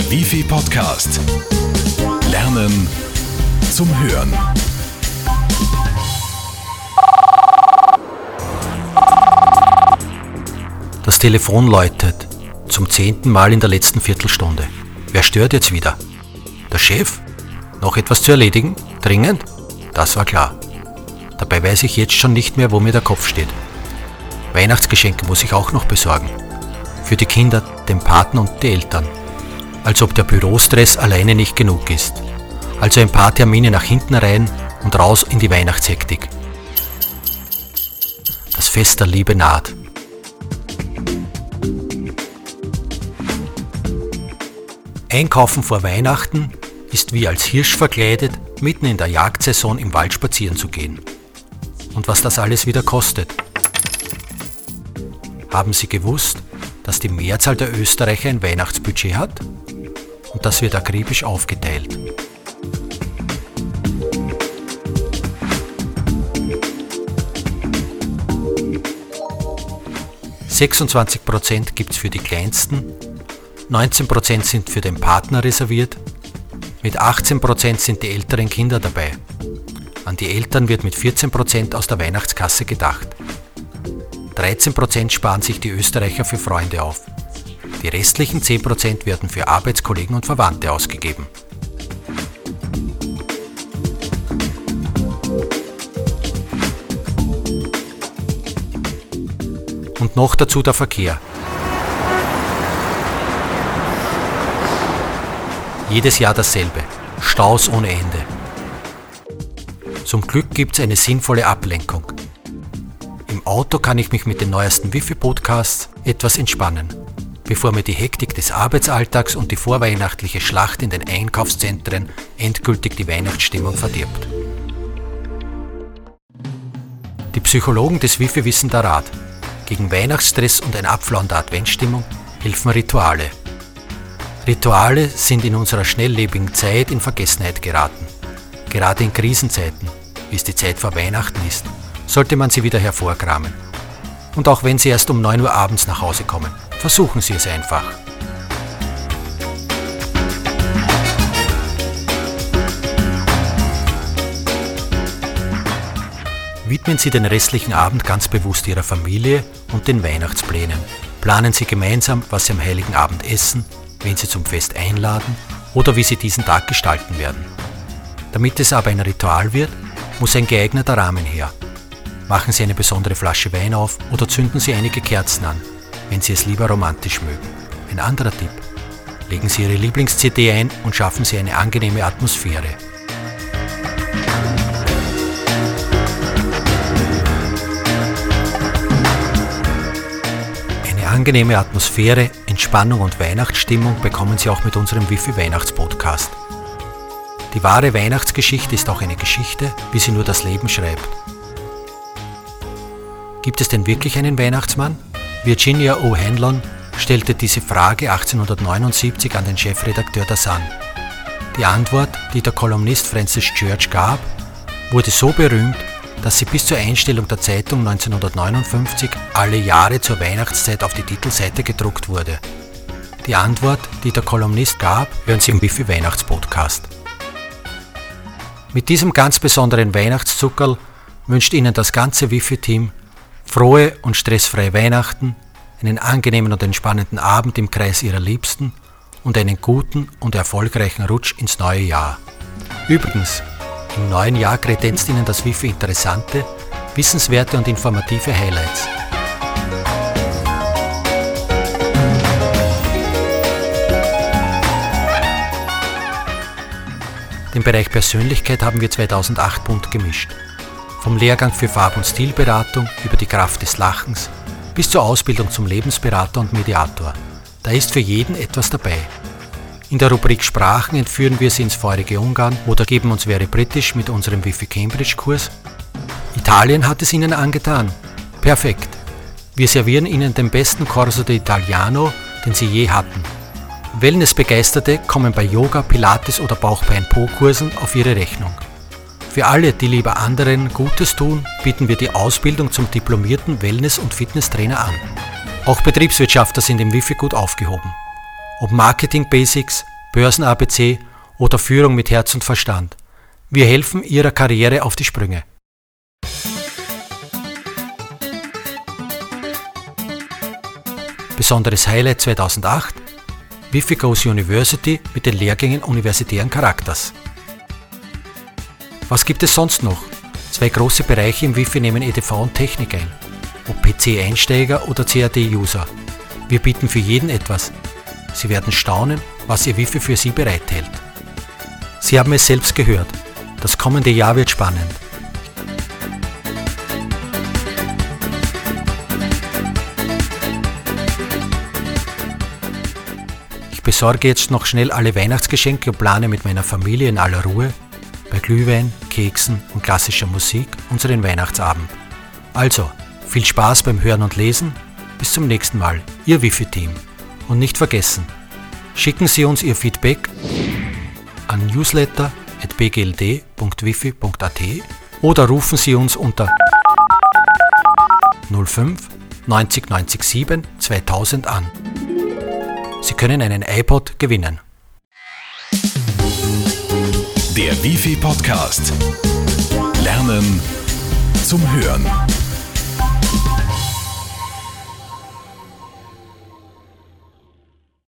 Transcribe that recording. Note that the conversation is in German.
Der Wifi Podcast. Lernen zum Hören. Das Telefon läutet. Zum zehnten Mal in der letzten Viertelstunde. Wer stört jetzt wieder? Der Chef? Noch etwas zu erledigen? Dringend? Das war klar. Dabei weiß ich jetzt schon nicht mehr, wo mir der Kopf steht. Weihnachtsgeschenke muss ich auch noch besorgen. Für die Kinder, den Partner und die Eltern. Als ob der Bürostress alleine nicht genug ist. Also ein paar Termine nach hinten rein und raus in die Weihnachtshektik. Das Fest der Liebe naht. Einkaufen vor Weihnachten ist wie als Hirsch verkleidet, mitten in der Jagdsaison im Wald spazieren zu gehen. Und was das alles wieder kostet. Haben Sie gewusst, dass die Mehrzahl der Österreicher ein Weihnachtsbudget hat? Und das wird akribisch aufgeteilt. Prozent gibt es für die Kleinsten 19% sind für den Partner reserviert, mit 18% sind die älteren Kinder dabei. An die Eltern wird mit 14% aus der Weihnachtskasse gedacht. 13% sparen sich die Österreicher für Freunde auf. Die restlichen 10% werden für Arbeitskollegen und Verwandte ausgegeben. Und noch dazu der Verkehr. Jedes Jahr dasselbe. Staus ohne Ende. Zum Glück gibt es eine sinnvolle Ablenkung. Im Auto kann ich mich mit den neuesten Wifi-Podcasts etwas entspannen, bevor mir die Hektik des Arbeitsalltags und die vorweihnachtliche Schlacht in den Einkaufszentren endgültig die Weihnachtsstimmung verdirbt. Die Psychologen des Wifi wissen da Rat. Gegen Weihnachtsstress und ein Abflauen der Adventsstimmung helfen Rituale – Rituale sind in unserer schnelllebigen Zeit in Vergessenheit geraten. Gerade in Krisenzeiten, wie es die Zeit vor Weihnachten ist, sollte man sie wieder hervorkramen. Und auch wenn Sie erst um 9 Uhr abends nach Hause kommen, versuchen Sie es einfach. Widmen Sie den restlichen Abend ganz bewusst Ihrer Familie und den Weihnachtsplänen. Planen Sie gemeinsam, was Sie am heiligen Abend essen wen Sie zum Fest einladen oder wie Sie diesen Tag gestalten werden. Damit es aber ein Ritual wird, muss ein geeigneter Rahmen her. Machen Sie eine besondere Flasche Wein auf oder zünden Sie einige Kerzen an, wenn Sie es lieber romantisch mögen. Ein anderer Tipp. Legen Sie Ihre Lieblings-CD ein und schaffen Sie eine angenehme Atmosphäre. angenehme Atmosphäre, Entspannung und Weihnachtsstimmung bekommen Sie auch mit unserem Wifi Weihnachtspodcast. Die wahre Weihnachtsgeschichte ist auch eine Geschichte, wie sie nur das Leben schreibt. Gibt es denn wirklich einen Weihnachtsmann? Virginia O. Hanlon stellte diese Frage 1879 an den Chefredakteur der Sun. Die Antwort, die der Kolumnist Francis Church gab, wurde so berühmt, dass sie bis zur Einstellung der Zeitung 1959 alle Jahre zur Weihnachtszeit auf die Titelseite gedruckt wurde. Die Antwort, die der Kolumnist gab, hören Sie im Wifi Weihnachtspodcast. Mit diesem ganz besonderen Weihnachtszuckerl wünscht Ihnen das ganze Wifi-Team frohe und stressfreie Weihnachten, einen angenehmen und entspannenden Abend im Kreis Ihrer Liebsten und einen guten und erfolgreichen Rutsch ins neue Jahr. Übrigens, im neuen Jahr kredenzt Ihnen das Wifi interessante, wissenswerte und informative Highlights. Den Bereich Persönlichkeit haben wir 2008 bunt gemischt. Vom Lehrgang für Farb- und Stilberatung über die Kraft des Lachens bis zur Ausbildung zum Lebensberater und Mediator. Da ist für jeden etwas dabei. In der Rubrik Sprachen entführen wir Sie ins feurige Ungarn oder geben uns Wäre Britisch mit unserem Wifi Cambridge Kurs. Italien hat es Ihnen angetan. Perfekt. Wir servieren Ihnen den besten Corso d'Italiano, den Sie je hatten. Wellnessbegeisterte kommen bei Yoga, Pilates oder Bauchbein-Po-Kursen auf ihre Rechnung. Für alle, die lieber anderen Gutes tun, bieten wir die Ausbildung zum diplomierten Wellness- und Fitnesstrainer an. Auch Betriebswirtschafter sind im Wifi gut aufgehoben. Ob Marketing Basics, Börsen ABC oder Führung mit Herz und Verstand. Wir helfen Ihrer Karriere auf die Sprünge. Besonderes Highlight 2008 Wifi Goes University mit den Lehrgängen universitären Charakters. Was gibt es sonst noch? Zwei große Bereiche im Wifi nehmen EDV und Technik ein. Ob PC-Einsteiger oder CAD-User. Wir bieten für jeden etwas. Sie werden staunen, was Ihr Wifi für Sie bereithält. Sie haben es selbst gehört. Das kommende Jahr wird spannend. Ich besorge jetzt noch schnell alle Weihnachtsgeschenke und plane mit meiner Familie in aller Ruhe, bei Glühwein, Keksen und klassischer Musik unseren Weihnachtsabend. Also, viel Spaß beim Hören und Lesen. Bis zum nächsten Mal, Ihr Wifi-Team. Und nicht vergessen, schicken Sie uns Ihr Feedback an newsletter.bgld.wifi.at oder rufen Sie uns unter 05 90 90 7 2000 an. Sie können einen iPod gewinnen. Der Wifi Podcast. Lernen zum Hören.